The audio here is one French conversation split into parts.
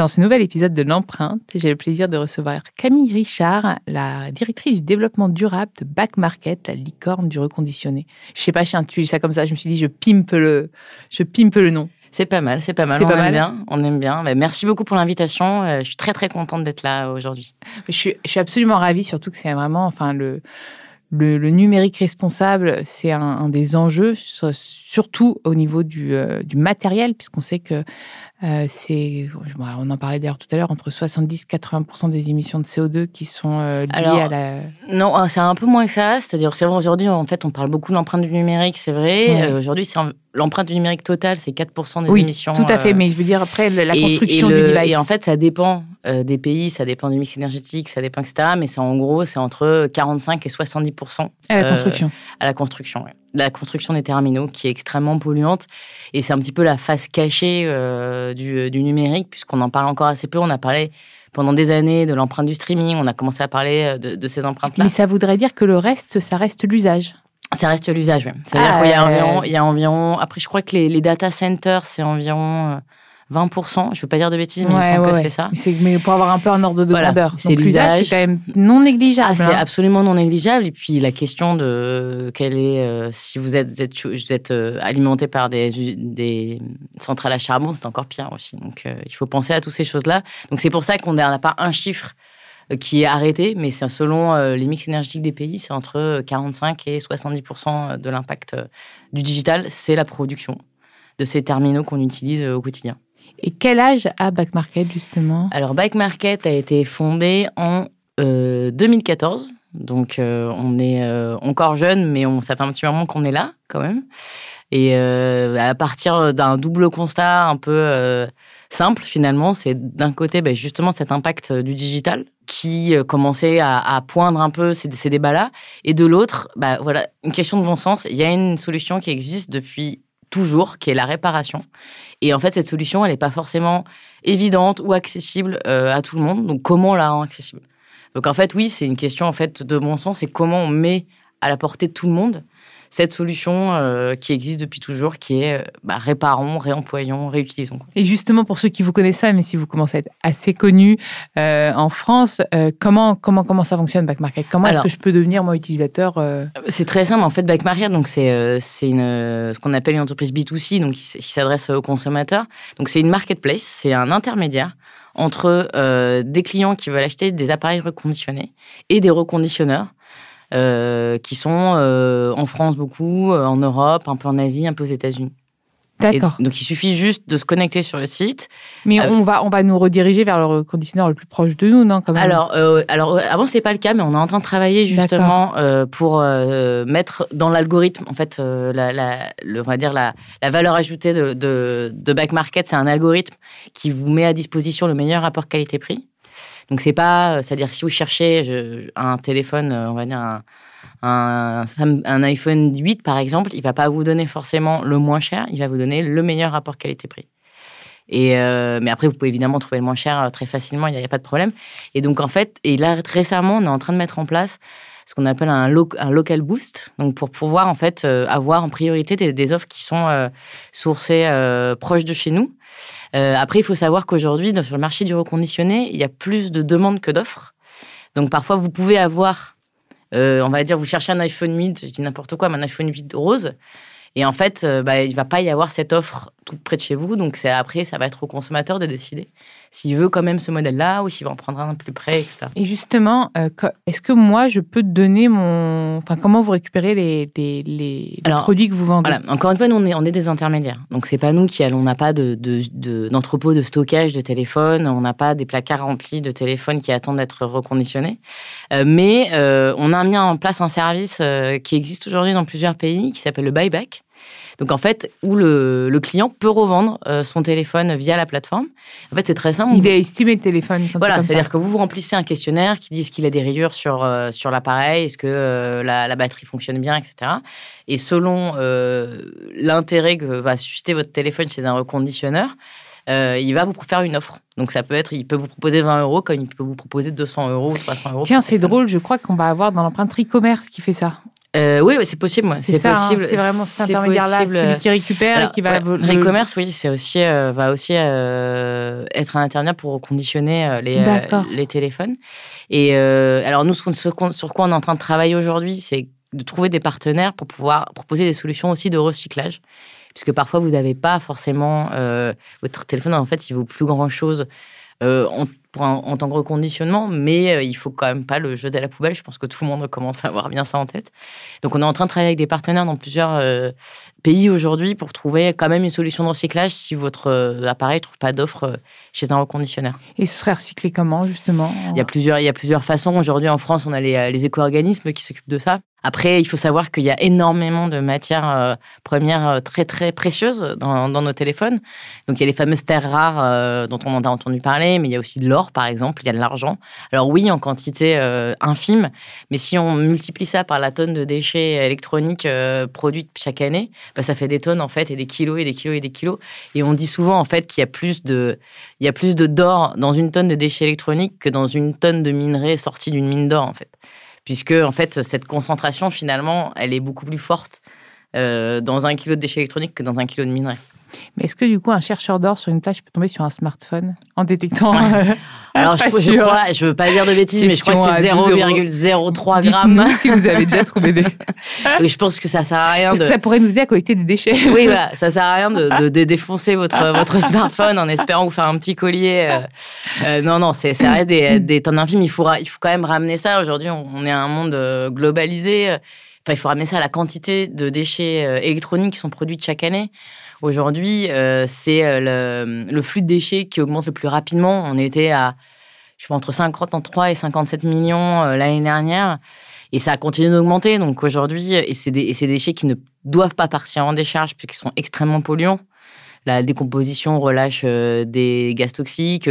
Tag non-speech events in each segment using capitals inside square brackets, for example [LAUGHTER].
Dans ce nouvel épisode de l'empreinte, j'ai le plaisir de recevoir Camille Richard, la directrice du développement durable de Back Market, la licorne du reconditionné. Je sais pas, je suis ça comme ça. Je me suis dit, je pimpe le, je pimpe le nom. C'est pas mal, c'est pas mal. On pas aime mal. bien, on aime bien. Mais merci beaucoup pour l'invitation. Euh, je suis très très contente d'être là aujourd'hui. Je suis, je suis absolument ravie, surtout que c'est vraiment, enfin le, le, numérique responsable, c'est un, des enjeux, surtout au niveau du, euh, du matériel, puisqu'on sait que euh, c'est, on en parlait d'ailleurs tout à l'heure, entre 70 80 des émissions de CO2 qui sont euh, liées à la. Non, ah, c'est un peu moins que ça. C'est-à-dire, c'est vrai aujourd'hui, en fait, on parle beaucoup de l'empreinte du numérique, c'est vrai. Aujourd'hui, c'est l'empreinte du numérique totale, c'est 4 des oui, émissions. Tout à fait, mais je veux dire après la construction du device. Et en fait, ça dépend des pays, ça dépend du mix énergétique, ça dépend etc. Mais c'est en gros, c'est entre 45 et 70 à la construction. À la construction. Oui la construction des terminaux qui est extrêmement polluante. Et c'est un petit peu la face cachée euh, du, numérique, puisqu'on en parle encore assez peu. On a parlé pendant des années de l'empreinte du streaming, on a commencé à parler euh, de, ces empreintes-là. Mais ça voudrait dire que le reste, ça reste l'usage ça reste l'usage, oui. C'est-à-dire qu'il y, a ah, environ, il y a environ. Après, je crois que les, les data centers, c'est environ euh, 20%. Je veux pas dire de bêtises, mais il me semble que c'est ça. Mais pour avoir un peu un ordre de grandeur. C'est l'usage. C'est quand même non négligeable. Ah, c'est hein. absolument non négligeable. Et puis la question de quelle est euh, si vous êtes, vous êtes, euh, alimenté par des, des centrales à charbon, c'est encore pire aussi. Donc euh, il faut penser à toutes ces choses-là. Donc c'est pour ça qu'on n'a pas un chiffre qui est arrêté, mais c'est selon les mix énergétiques des pays, c'est entre 45 et 70% de l'impact du digital, c'est la production de ces terminaux qu'on utilise au quotidien. Et quel âge a Back Market justement? Alors Back Market a été fondé en 2014. Euh, Donc euh, on est euh, encore jeune, mais on, ça fait un petit moment qu'on est là quand même. Et à partir d'un double constat un peu simple finalement, c'est d'un côté bah, justement cet impact du digital qui commençait à, poindre un peu ces, débats-là, et de l'autre, bah, voilà, une question de bon sens. Il y a une solution qui existe depuis toujours, qui est la réparation. Et en fait, cette solution, elle n'est pas forcément évidente ou accessible euh, à tout le monde. Donc, comment la rendre accessible? Donc, en fait, oui, c'est une question en fait de bon sens. C'est comment on met à la portée de tout le monde cette solution euh, qui existe depuis toujours, qui est euh, bah, réparons, réemployons, réutilisons. Et justement, pour ceux qui vous connaissent pas, mais si vous commencez à être assez connu euh, en France, comment, comment, comment ça fonctionne Back Market? Comment est-ce que je peux devenir, moi, utilisateur C'est très simple. En fait, Back Market, donc, c'est, ce qu'on appelle une entreprise B2C, donc, qui, s'adresse aux consommateurs. Donc, c'est une marketplace, c'est un intermédiaire entre des clients qui veulent acheter des appareils reconditionnés et des reconditionneurs euh, qui sont euh, en France beaucoup, euh, en Europe, un peu en Asie, un peu aux États-Unis. D'accord. Donc il suffit juste de se connecter sur le site. Mais on va on va nous rediriger vers le conditionneur le plus proche de nous, non quand même? Alors euh, alors avant c'est pas le cas, mais on est en train de travailler justement pour mettre dans l'algorithme en fait la, la le, on va dire la, la valeur ajoutée de, de, de Back Market, c'est un algorithme qui vous met à disposition le meilleur rapport qualité-prix. Donc c'est pas, c'est-à-dire si vous cherchez un téléphone, euh, on va dire un, un, iPhone 8, par exemple, il va pas vous donner forcément le moins cher, il va vous donner le meilleur rapport qualité-prix. Et euh, mais après, vous pouvez évidemment trouver le moins cher euh, très facilement, il n'y a, pas de problème. Et donc, en fait, et là, récemment, on est en train de mettre en place ce qu'on appelle un, local boost, donc pour pouvoir en fait euh, avoir en priorité des, offres qui sont sourcées proches de chez nous. Après, il faut savoir qu'aujourd'hui, sur le marché du reconditionné, il y a plus de demandes que d'offres. Donc parfois, vous pouvez avoir, on va dire, vous cherchez un iPhone 8, je dis n'importe quoi, mais un iPhone 8 rose. Et en fait, bah, il va pas y avoir cette offre tout près de chez vous. Donc c'est après, ça va être au consommateur de décider s'il veut quand même ce modèle-là ou s'il va en prendre un plus près, etc. Et justement, euh, est-ce que moi, je peux te donner mon... Enfin, comment vous récupérez les, les, les produits que vous vendez? voilà. Encore une fois, nous, on est, on est des intermédiaires. Donc c'est pas nous qui allons, on n'a pas d'entrepôt de, de, de, stockage de téléphones, on n'a pas des placards remplis de téléphones qui attendent d'être reconditionnés. Euh, mais euh, on a mis en place un service qui existe aujourd'hui dans plusieurs pays qui s'appelle le buyback donc en fait, où le, client peut revendre euh, son téléphone via la plateforme. En fait, c'est très simple. Il va estimer le téléphone. voilà, c'est-à-dire que vous vous remplissez un questionnaire qui dit est-ce qu'il a des rayures sur, euh, sur l'appareil, est-ce que euh, la, batterie fonctionne bien, etc. Et selon l'intérêt que va susciter votre téléphone chez un reconditionneur, il va vous faire une offre. Donc ça peut être, il peut vous proposer 20 euros comme il peut vous proposer 200 euros ou 300 euros. Tiens, c'est drôle, je crois qu'on va avoir dans l'empreinte e-commerce qui fait ça. Euh, oui, c'est possible. C'est hein, possible. c'est vraiment cet intermédiaire-là, celui qui récupère et qui va. Ouais, le oui, c'est aussi euh, va aussi euh, être un intermédiaire pour reconditionner les les téléphones. Et alors nous, sur quoi on est en train de travailler aujourd'hui, c'est de trouver des partenaires pour pouvoir proposer des solutions aussi de recyclage puisque parfois vous n'avez pas forcément votre téléphone en fait il vaut plus grand chose en pour en tant que reconditionnement, mais euh, il faut quand même pas le jeter à la poubelle. Je pense que tout le monde commence à avoir bien ça en tête. Donc, on est en train de travailler avec des partenaires dans plusieurs euh, pays aujourd'hui pour trouver quand même une solution de recyclage si votre euh, appareil ne trouve pas d'offre chez un reconditionneur. Et ce serait recyclé comment, justement? Il y, a plusieurs, il y a plusieurs façons. Aujourd'hui, en France, on a les, les éco-organismes qui s'occupent de ça. Après, il faut savoir qu'il y a énormément de matières euh, premières euh, très très précieuses dans, nos téléphones. Donc il y a les fameuses terres rares euh, dont on a entendu parler, mais il y a aussi de l'or par exemple, il y a de l'argent. Alors oui, en quantité infime, mais si on multiplie ça par la tonne de déchets électroniques produits chaque année, bah, ça fait des tonnes en fait et des kilos et des kilos et des kilos. Et on dit souvent en fait qu'il y a plus de il y a plus d'or dans une tonne de déchets électroniques que dans une tonne de minerais sortis d'une mine d'or en fait puisque en fait cette concentration finalement elle est beaucoup plus forte euh, dans un kilo de déchets électroniques que dans un kilo de minerais. Mais est-ce que du coup, un chercheur d'or sur une plage peut tomber sur un smartphone en détectant [LAUGHS] Alors, je, je, veux pas dire de bêtises, mais je crois que c'est 0,03 grammes. [LAUGHS] si vous avez déjà trouvé des. [LAUGHS] je pense que ça sert à rien de. Ça pourrait nous aider à collecter des déchets. oui, voilà, ça sert à rien de, défoncer votre, votre smartphone en espérant vous faire un petit collier. Euh, euh, non, non, c'est vrai des, des tonnes infimes. Il faut, il faut quand même ramener ça. Aujourd'hui, on, est un monde euh, globalisé. Il faut ramener ça à la quantité de déchets électroniques qui sont produits chaque année. Aujourd'hui, euh, c'est euh, le, flux de déchets qui augmente le plus rapidement. On était à, je pense, entre 53 et 57 millions euh, l'année dernière. Et ça a continué d'augmenter. Donc aujourd'hui, et c'est des, déchets qui ne doivent pas partir en décharge puisqu'ils sont extrêmement polluants. La décomposition relâche des gaz toxiques,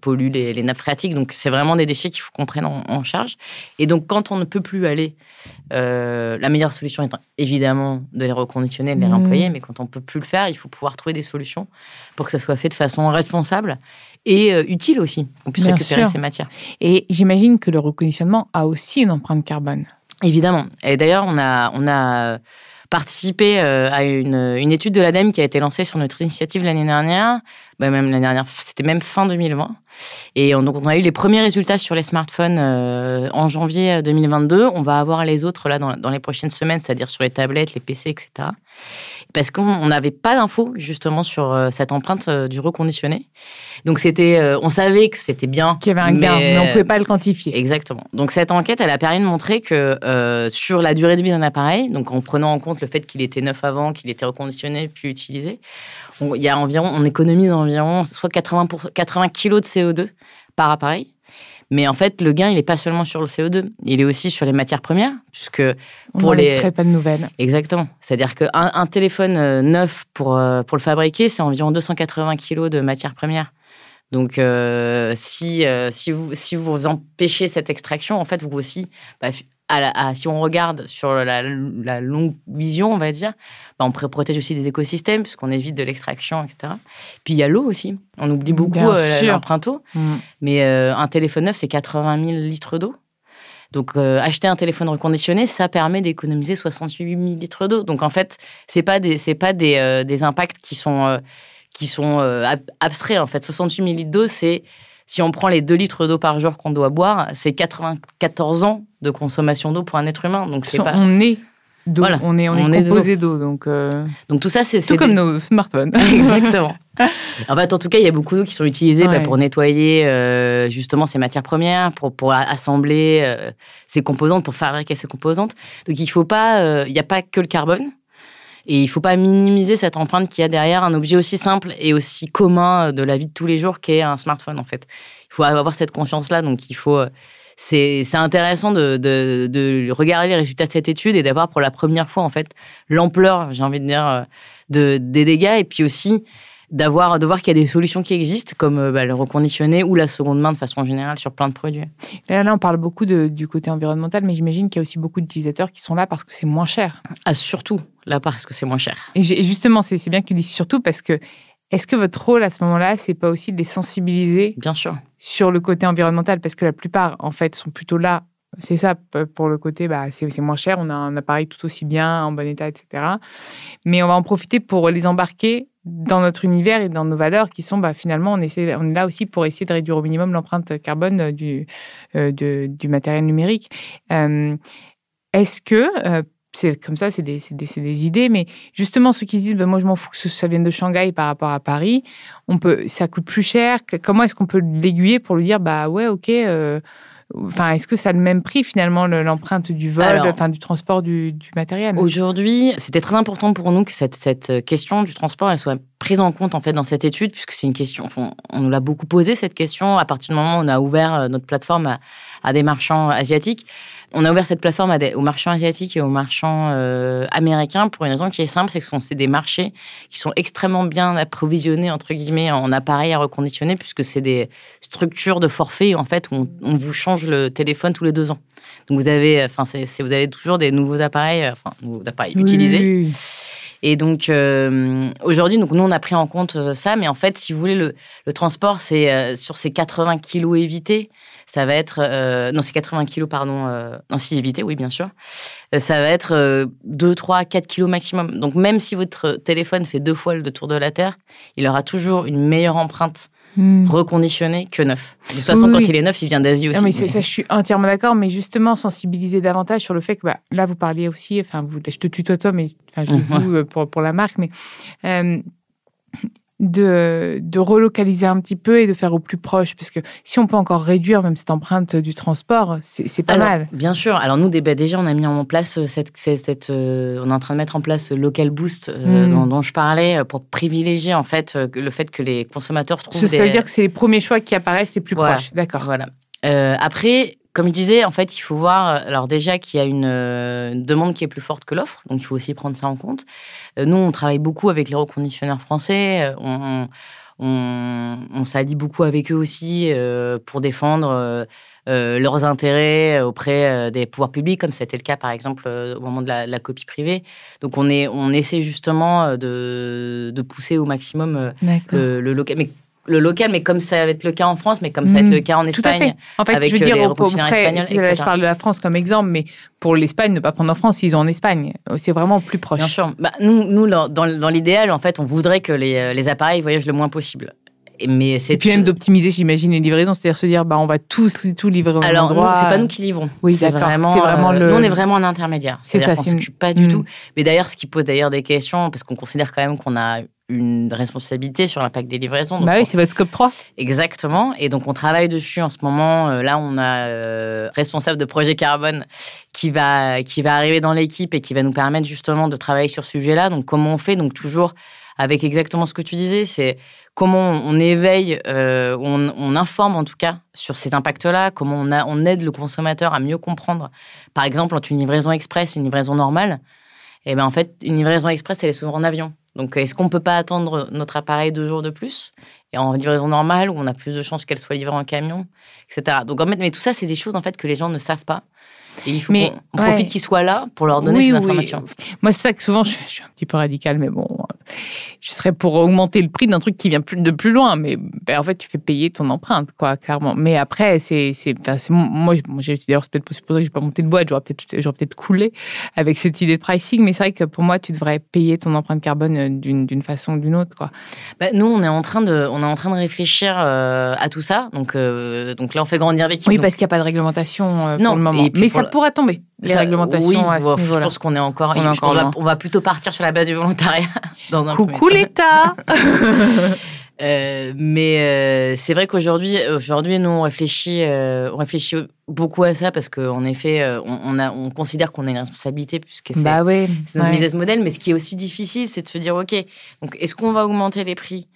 pollue les, nappes phréatiques. Donc c'est vraiment des déchets qu'il faut qu'on prenne en, charge. Et donc quand on ne peut plus aller euh, la meilleure solution est évidemment de les reconditionner, de les mmh. réemployer, mais quand on ne peut plus le faire, il faut pouvoir trouver des solutions pour que ça soit fait de façon responsable et euh, utile aussi, qu'on puisse récupérer ces matières. Et j'imagine que le reconditionnement a aussi une empreinte carbone. Évidemment. Et d'ailleurs, on a, on a participé euh, à une, une, étude de l'ADEME qui a été lancée sur notre initiative l'année dernière, bah, même l'année dernière, c'était même fin 2020. Et on, donc on a eu les premiers résultats sur les smartphones euh, en janvier 2022. On va avoir les autres là dans, dans les prochaines semaines, c'est-à-dire sur les tablettes, les PC, etc parce qu'on n'avait pas d'infos justement sur euh, cette empreinte euh, du reconditionné. Donc c'était, euh, on savait que c'était bien, qu'il y avait un gain, mais, on ne pouvait pas le quantifier. Exactement. Donc cette enquête, elle a permis de montrer que sur la durée de vie d'un appareil, donc en prenant en compte le fait qu'il était neuf avant, qu'il était reconditionné puis utilisé, on, il y a environ, on économise environ soit 80 pour, 80 kg de CO2 par appareil. Mais en fait, le gain, il n'est pas seulement sur le CO2, il est aussi sur les matières premières, puisque pour On les. pas de nouvelles. Exactement. C'est-à-dire qu'un un téléphone euh, neuf pour, euh, pour le fabriquer, c'est environ 280 kg de matières premières. Donc, euh, si, si, vous, si vous empêchez cette extraction, en fait, vous aussi, bah, si on regarde sur la, longue vision, on va dire, bah, on protège aussi des écosystèmes puisqu'on évite de l'extraction, etc. Puis il y a l'eau aussi. On oublie beaucoup euh, l'empreinte eau. Mm. Mais euh, un téléphone neuf, c'est 80 000 litres d'eau. Donc, euh, acheter un téléphone reconditionné, ça permet d'économiser 68 000 litres d'eau. Donc, en fait, c'est pas des, c'est pas des, des, impacts qui sont, qui sont abstraits. En fait, 68 000 litres d'eau, c'est si on prend les 2 litres d'eau par jour qu'on doit boire, c'est 94 ans de consommation d'eau pour un être humain. Donc c'est pas... On est d'eau. On est, on, est, composé d'eau. Donc, euh, donc tout ça, c'est. Tout comme nos smartphones. [LAUGHS] Exactement. [LAUGHS] en fait, en tout cas, il y a beaucoup d'eau qui sont utilisées bah, pour nettoyer euh, justement ces matières premières, pour, pour assembler euh, ces composantes, pour fabriquer ces composantes. Donc il faut pas, il n'y a pas que le carbone. Et il ne faut pas minimiser cette empreinte qu'il y a derrière un objet aussi simple et aussi commun de la vie de tous les jours qu'est un smartphone, en fait. Il faut avoir cette conscience-là. Donc, il faut. C'est intéressant de, de, de, regarder les résultats de cette étude et d'avoir pour la première fois, en fait, l'ampleur, j'ai envie de dire, de, des dégâts et puis aussi d'avoir de voir qu'il y a des solutions qui existent comme euh, bah, le reconditionné ou la seconde main de façon générale sur plein de produits. Là, là on parle beaucoup de, du côté environnemental, mais j'imagine qu'il y a aussi beaucoup d'utilisateurs qui sont là parce que c'est moins cher. Ah, surtout là parce que c'est moins cher. Et justement, c'est bien que tu dises surtout parce que est-ce que votre rôle à ce moment-là, c'est pas aussi de les sensibiliser Bien sûr. sur le côté environnemental? Parce que la plupart en fait sont plutôt là c'est ça, pour le côté, bah, c'est moins cher, on a un appareil tout aussi bien, en bon état, etc. Mais on va en profiter pour les embarquer dans notre univers et dans nos valeurs qui sont bah, finalement, on, est là aussi pour essayer de réduire au minimum l'empreinte carbone du, euh, du matériel numérique. Euh, est-ce que, euh, c'est comme ça, c'est des, des, des, idées, mais justement, ceux qui disent, bah, moi je m'en fous que ça vienne de Shanghai par rapport à Paris, on peut, ça coûte plus cher, comment est-ce qu'on peut l'aiguiller pour lui dire, bah ouais, ok, Enfin, est-ce que ça a le même prix finalement l'empreinte du vol, enfin du transport du, matériel? Aujourd'hui, c'était très important pour nous que cette, cette, question du transport elle soit prise en compte en fait dans cette étude, puisque c'est une question. on nous l'a beaucoup posé cette question à partir du moment où on a ouvert euh, notre plateforme à des marchands asiatiques. On a ouvert cette plateforme aux marchands asiatiques et aux marchands euh, américains pour une raison qui est simple, c'est que c'est des marchés qui sont extrêmement bien approvisionnés entre guillemets en appareils à reconditionner puisque c'est des structures de forfait en fait où on, vous change le téléphone tous les deux ans. Donc vous avez, enfin vous avez toujours des nouveaux appareils, enfin nouveaux appareils utilisés. Et donc euh, aujourd'hui, donc nous on a pris en compte euh, ça, mais en fait, si vous voulez, le, le transport, c'est sur ces 80 kilos évités, ça va être. Euh, non, c'est 80 kilos, pardon. Euh, non, si éviter, oui, bien sûr. Euh, ça va être 2, 3, 4 kilos maximum. Donc, même si votre téléphone fait deux fois le tour de la Terre, il aura toujours une meilleure empreinte hmm. reconditionnée que neuf. De toute façon, quand il est neuf, il vient d'Asie aussi. Non, mais, ça, je suis entièrement d'accord. Mais justement, sensibiliser davantage sur le fait que bah, là, vous parliez aussi, enfin, vous, je te tutoie toi, mais enfin, je dis vous pour, pour la marque, mais de, de, relocaliser un petit peu et de faire au plus proche Parce que si on peut encore réduire même cette empreinte du transport, c'est pas mal. Bien sûr. Alors nous, bah, déjà, on a mis en place euh, cette... cette, euh, on est en train de mettre en place le local boost euh, hmm. dont, je parlais pour privilégier en fait le fait que les consommateurs trouvent Ça veut dire que c'est les premiers choix qui apparaissent les plus proches. D'accord. Voilà. après, comme je disais, en fait, il faut voir, alors déjà qu'il y a une demande qui est plus forte que l'offre, donc il faut aussi prendre ça en compte. Euh, nous, on travaille beaucoup avec les reconditionneurs français, on, on, s'allie beaucoup avec eux aussi euh, pour défendre euh, leurs intérêts auprès des pouvoirs publics, comme c'était le cas par exemple au moment de la, copie privée. Donc on, est, on essaie justement de, de pousser au maximum le, le, local. Mais le local, mais comme ça va être le cas en France, mais comme ça va être le cas en Espagne. Tout à fait. En fait, avec je veux dire, je parle de la France comme exemple, mais pour l'Espagne, ne pas prendre en France, ils ont en Espagne. C'est vraiment plus proche. Bien sûr. Bah, nous, nous, dans, dans l'idéal, en fait, on voudrait que les, euh, les appareils voyagent le moins possible. Mais et puis même d'optimiser, j'imagine, les livraisons, c'est-à-dire se dire, bah, on va tous tout livrer au Alors, endroit. c'est pas nous qui livrons. Oui, c'est vraiment, vraiment euh, le... Nous, on est vraiment un intermédiaire. C'est ça, c'est pas du hmm. tout. Mais d'ailleurs, ce qui pose d'ailleurs des questions, parce qu'on considère quand même qu'on a une responsabilité sur l'impact des livraisons. bah oui, c'est votre scope 3. Exactement. Et donc, on travaille dessus en ce moment. Euh, là, on a euh, responsable de projet carbone qui va, qui va arriver dans l'équipe et qui va nous permettre justement de travailler sur ce sujet-là. Donc, comment on fait? Donc, toujours avec exactement ce que tu disais, c'est comment on éveille, euh, on, informe en tout cas sur ces impacts-là, comment on, a, on aide le consommateur à mieux comprendre. Par exemple, entre une livraison express et une livraison normale, et eh ben en fait, une livraison express, elle est souvent en avion. Donc, est-ce qu'on ne peut pas attendre notre appareil deux jours de plus Et en livraison normale, où on a plus de chances qu'elle soit livrée en camion, etc. Donc, en fait, mais tout ça, c'est des choses en fait que les gens ne savent pas. Et il faut qu'on on profite qu'ils soient là pour leur donner ces informations. Moi, c'est pour ça que souvent, je, suis un petit peu radical, mais bon, je serais pour augmenter le prix d'un truc qui vient de plus loin. Mais ben, en fait, tu fais payer ton empreinte, quoi, clairement. Mais après, c'est, c'est, moi, j'ai d'ailleurs, c'est peut-être pour ça que je n'ai pas monté de boîte. J'aurais peut-être, j'aurais peut-être coulé avec cette idée de pricing. Mais c'est vrai que pour moi, tu devrais payer ton empreinte carbone euh, d'une, d'une façon ou d'une autre, quoi. Ben, nous, on est en train de, on est en train de réfléchir euh, à tout ça. Donc, euh, donc là, on fait grandir l'équipe. Oui, parce qu'il n'y a pas de réglementation non, pour le moment. mais ça pourra tomber les réglementations oui, à ce Je pense qu'on est encore. On, va, on, va, plutôt partir sur la base du volontariat. [LAUGHS] Dans un Coucou l'État [LAUGHS] euh, mais euh, c'est vrai qu'aujourd'hui, aujourd'hui, nous on réfléchit, euh, on réfléchit beaucoup à ça parce qu'en effet, on, a, on considère qu'on a une responsabilité puisque c'est bah notre business model. Mais ce qui est aussi difficile, c'est de se dire, ok, donc est-ce qu'on va augmenter les prix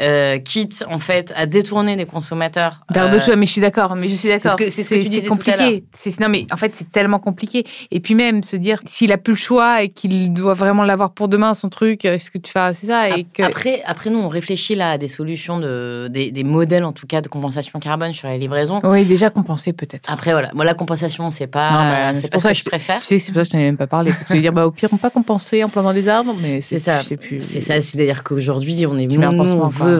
euh, quitte en fait à détourner des consommateurs. Vers d'autres choses, mais je suis d'accord. Mais je suis d'accord. C'est ce que, tu disais compliqué. Non, mais en fait, c'est tellement compliqué. Et puis même se dire s'il a plus le choix et qu'il doit vraiment l'avoir pour demain son truc, est-ce que tu fais c'est ça et que... Après, après nous, on réfléchit là à des solutions de des, des, modèles en tout cas de compensation carbone sur les livraisons. Oui, déjà compensé peut-être. Après voilà, moi la compensation c'est pas c'est pas ça que je préfère. Tu sais, c'est pour ça que je t'en ai même pas parlé parce que dire bah au pire on peut pas compenser en plantant des arbres, mais c'est ça. C'est ça, c'est-à-dire qu'aujourd'hui on est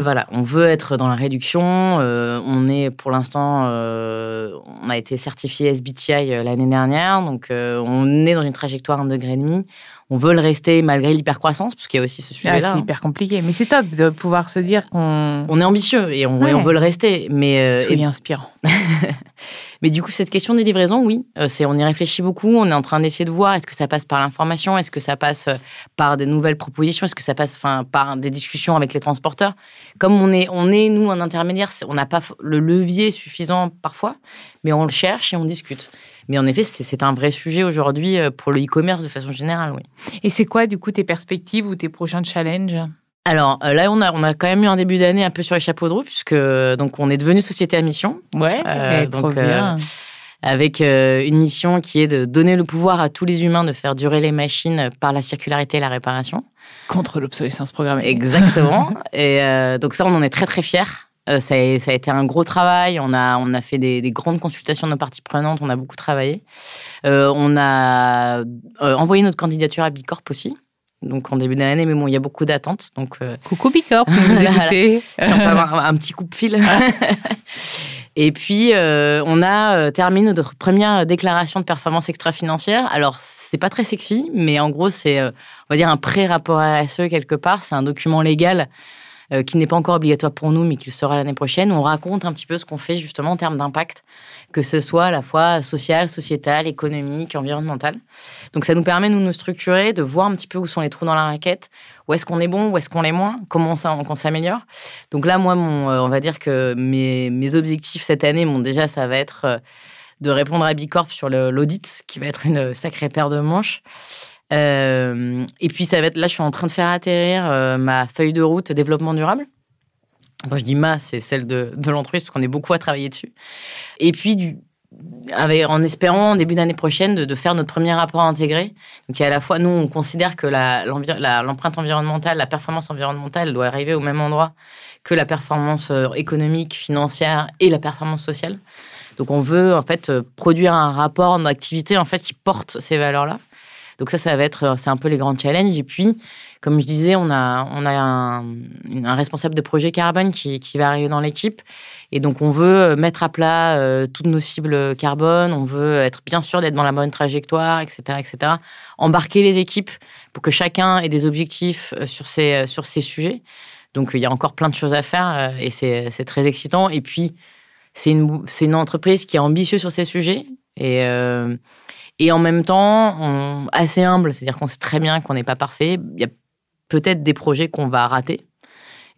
voilà, on veut être dans la réduction. Euh, on est pour l'instant, euh, on a été certifié SBTI euh, l'année dernière, donc on est dans une trajectoire un degré et demi. On veut le rester malgré l'hypercroissance, parce qu'il y a aussi ce sujet-là. c'est hein. hyper compliqué, mais c'est top de pouvoir se dire qu'on. On est ambitieux et on, on veut le rester, mais. Soyez inspirant. [LAUGHS] Mais du coup, cette question des livraisons, oui, euh, c'est, on y réfléchit beaucoup. On est en train d'essayer de voir est-ce que ça passe par l'information, est-ce que ça passe euh, par des nouvelles propositions, est-ce que ça passe enfin, par des discussions avec les transporteurs. Comme on est, on est nous, un intermédiaire, on n'a pas le levier suffisant parfois, mais on le cherche et on discute. Mais en effet, c'est un vrai sujet aujourd'hui euh, pour le e-commerce de façon générale, oui. Et c'est quoi, du coup, tes perspectives ou tes prochains challenges? Alors euh, là, on a, on a quand même eu un début d'année un peu sur les chapeaux de roue, puisque donc on est devenu société à mission. Ouais, euh, donc, bien. Euh, avec une mission qui est de donner le pouvoir à tous les humains de faire durer les machines par la circularité et la réparation. Contre l'obsolescence programmée. Exactement. [LAUGHS] et donc ça, on en est très très fiers. Ça a, ça, a, été un gros travail. On a, on a fait des, des, grandes consultations de nos parties prenantes. On a beaucoup travaillé. on a envoyé notre candidature à Bicorp aussi donc en début d'année, mais bon, il y a beaucoup d'attentes. Donc, euh, Coucou Bicorp, si [LAUGHS] vous écoutez. on peut avoir un, petit coup de fil. [LAUGHS] [LAUGHS] Et puis, euh, on a euh, terminé notre première déclaration de performance extra-financière. Alors, c'est pas très sexy, mais en gros, c'est, on va dire, un pré-rapport RSE quelque part. C'est un document légal qui n'est pas encore obligatoire pour nous, mais qui le sera l'année prochaine. On raconte un petit peu ce qu'on fait justement en termes d'impact que ce soit à la fois social, sociétal, économique, environnemental. Donc ça nous permet de nous structurer, de voir un petit peu où sont les trous dans la raquette, où est-ce qu'on est bon, où est-ce qu'on l'est moins, comment on, s'améliore. Donc là, moi, euh, on va dire que mes, objectifs cette année, déjà, ça va être euh, de répondre à Bicorp sur l'audit, qui va être une sacrée paire de manches. Euh, et puis, ça va être là, je suis en train de faire atterrir ma feuille de route développement durable. Quand je dis ma, c'est celle de, l'entreprise, parce qu'on est beaucoup à travailler dessus. Et puis, en espérant, début d'année prochaine, de, faire notre premier rapport intégré. Donc, à la fois, nous, on considère que l'empreinte environnementale, la performance environnementale doit arriver au même endroit que la performance euh, économique, financière et la performance sociale. Donc, on veut, en fait, euh, produire un rapport d'activité, en fait, qui porte ces valeurs-là. Donc, ça, ça va être, c'est un peu les grands challenges. Et puis, comme je disais, on a, on a un, responsable de projet carbone qui, qui va arriver dans l'équipe. Et donc, on veut mettre à plat euh, toutes nos cibles carbone. On veut être bien sûr d'être dans la bonne trajectoire, etc., etc. Embarquer les équipes pour que chacun ait des objectifs euh, sur ces, euh, sur ces sujets. Donc, il y a encore plein de choses à faire et c'est très excitant. Et puis, c'est une, une entreprise qui est ambitieuse sur ces sujets. Et, et en même temps, on, assez humble, c'est-à-dire qu'on sait très bien qu'on n'est pas parfait. Il y a peut-être des projets qu'on va rater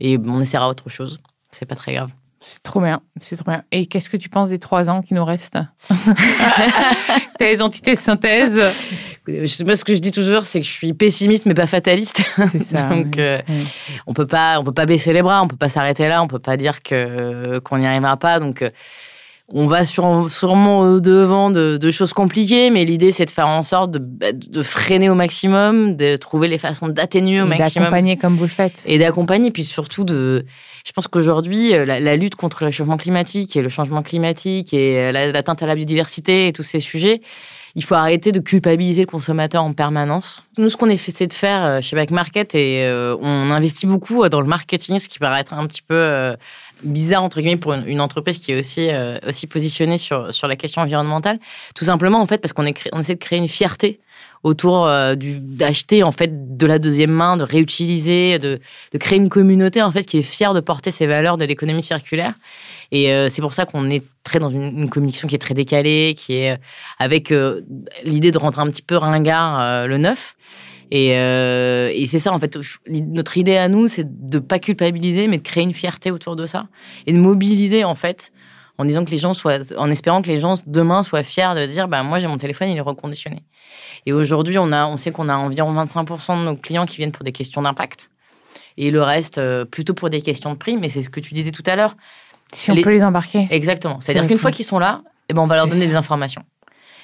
et on essaiera autre chose. C'est pas très grave. C'est trop bien, c'est trop bien. Et qu'est-ce que tu penses des trois ans qui nous restent [LAUGHS] Tes entités de synthèse Je sais pas ce que je dis toujours, c'est que je suis pessimiste mais pas fataliste. C'est ça. [LAUGHS] Donc euh, on peut pas, on peut pas baisser les bras, on peut pas s'arrêter là, on peut pas dire que qu'on n'y arrivera pas. Donc euh, on va sûrement au devant de, choses compliquées, mais l'idée c'est de faire en sorte bah, de, freiner au maximum, de trouver les façons d'atténuer au maximum. D'accompagner comme vous le faites. Et d'accompagner, puis surtout de. Je pense qu'aujourd'hui, euh, la, lutte contre le changement climatique et le changement climatique et euh, l'atteinte à la biodiversité et tous ces sujets, il faut arrêter de culpabiliser le consommateur en permanence. Nous, ce qu'on essaie de faire euh, chez Back Market, et on investit beaucoup dans le marketing, ce qui paraît être un petit peu bizarre entre guillemets pour une, entreprise qui est aussi aussi positionnée sur sur la question environnementale. Tout simplement en fait parce qu'on on essaie de créer une fierté autour du d'acheter en fait de la deuxième main, de réutiliser, de, de créer une communauté en fait qui est fière de porter ces valeurs de l'économie circulaire. Et euh, c'est pour ça qu'on est très dans une, communication qui est très décalée, qui est euh, avec euh, l'idée de rentrer un petit peu ringard le neuf. Et, et c'est ça, en fait, notre idée à nous, c'est de pas culpabiliser, mais de créer une fierté autour de ça et de mobiliser, en fait, en disant que les gens soient, en espérant que les gens demain soient fiers de dire, bah, moi j'ai mon téléphone, il est reconditionné. Et aujourd'hui, on a, on sait qu'on a environ 25% de nos clients qui viennent pour des questions d'impact, et le reste plutôt pour des questions de prix. Mais c'est ce que tu disais tout à l'heure. Si on peut les embarquer. Exactement. C'est-à-dire qu'une fois qu'ils sont là, eh ben, on va leur donner des informations.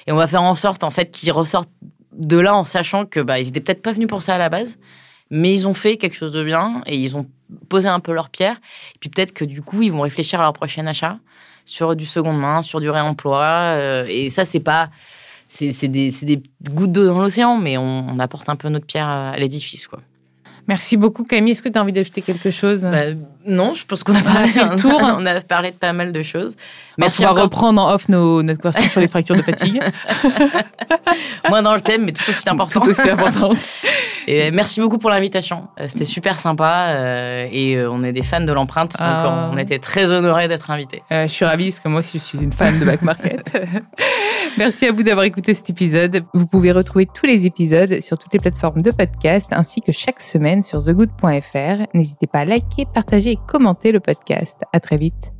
Et on va faire en sorte en fait qu'ils ressortent de là en sachant que bah, ils étaient peut-être pas venus pour ça à la base, mais ils ont fait quelque chose de bien et ils ont posé un peu leur pierre. Et puis peut-être que du coup, ils vont réfléchir à leur prochain achat sur du seconde main, sur du réemploi. Euh, et ça, c'est pas. C'est des, des, gouttes d'eau dans l'océan, mais on, on, apporte un peu notre pierre à l'édifice. quoi. Merci beaucoup Camille. Est-ce que tu as envie d'ajouter quelque chose? Bah, Non, je pense qu'on a parlé fait le tour. [LAUGHS] on a parlé de pas mal de choses. Merci. On va reprendre en off nos, notre conversation sur les fractures de fatigue. [LAUGHS] Moins dans le thème, mais tout aussi important. Tout aussi important. [LAUGHS] et merci beaucoup pour l'invitation. Euh, c'était super sympa euh, et euh, on est des fans de l'empreinte, donc ah. on était très honorés d'être invités. je suis ravie parce que moi aussi je suis une fan de Back Market. merci à vous d'avoir écouté cet épisode. Vous pouvez retrouver tous les épisodes sur toutes les plateformes de podcast ainsi que chaque sur thegood.fr. N'hésitez pas à liker, partager et commenter le podcast. À très vite.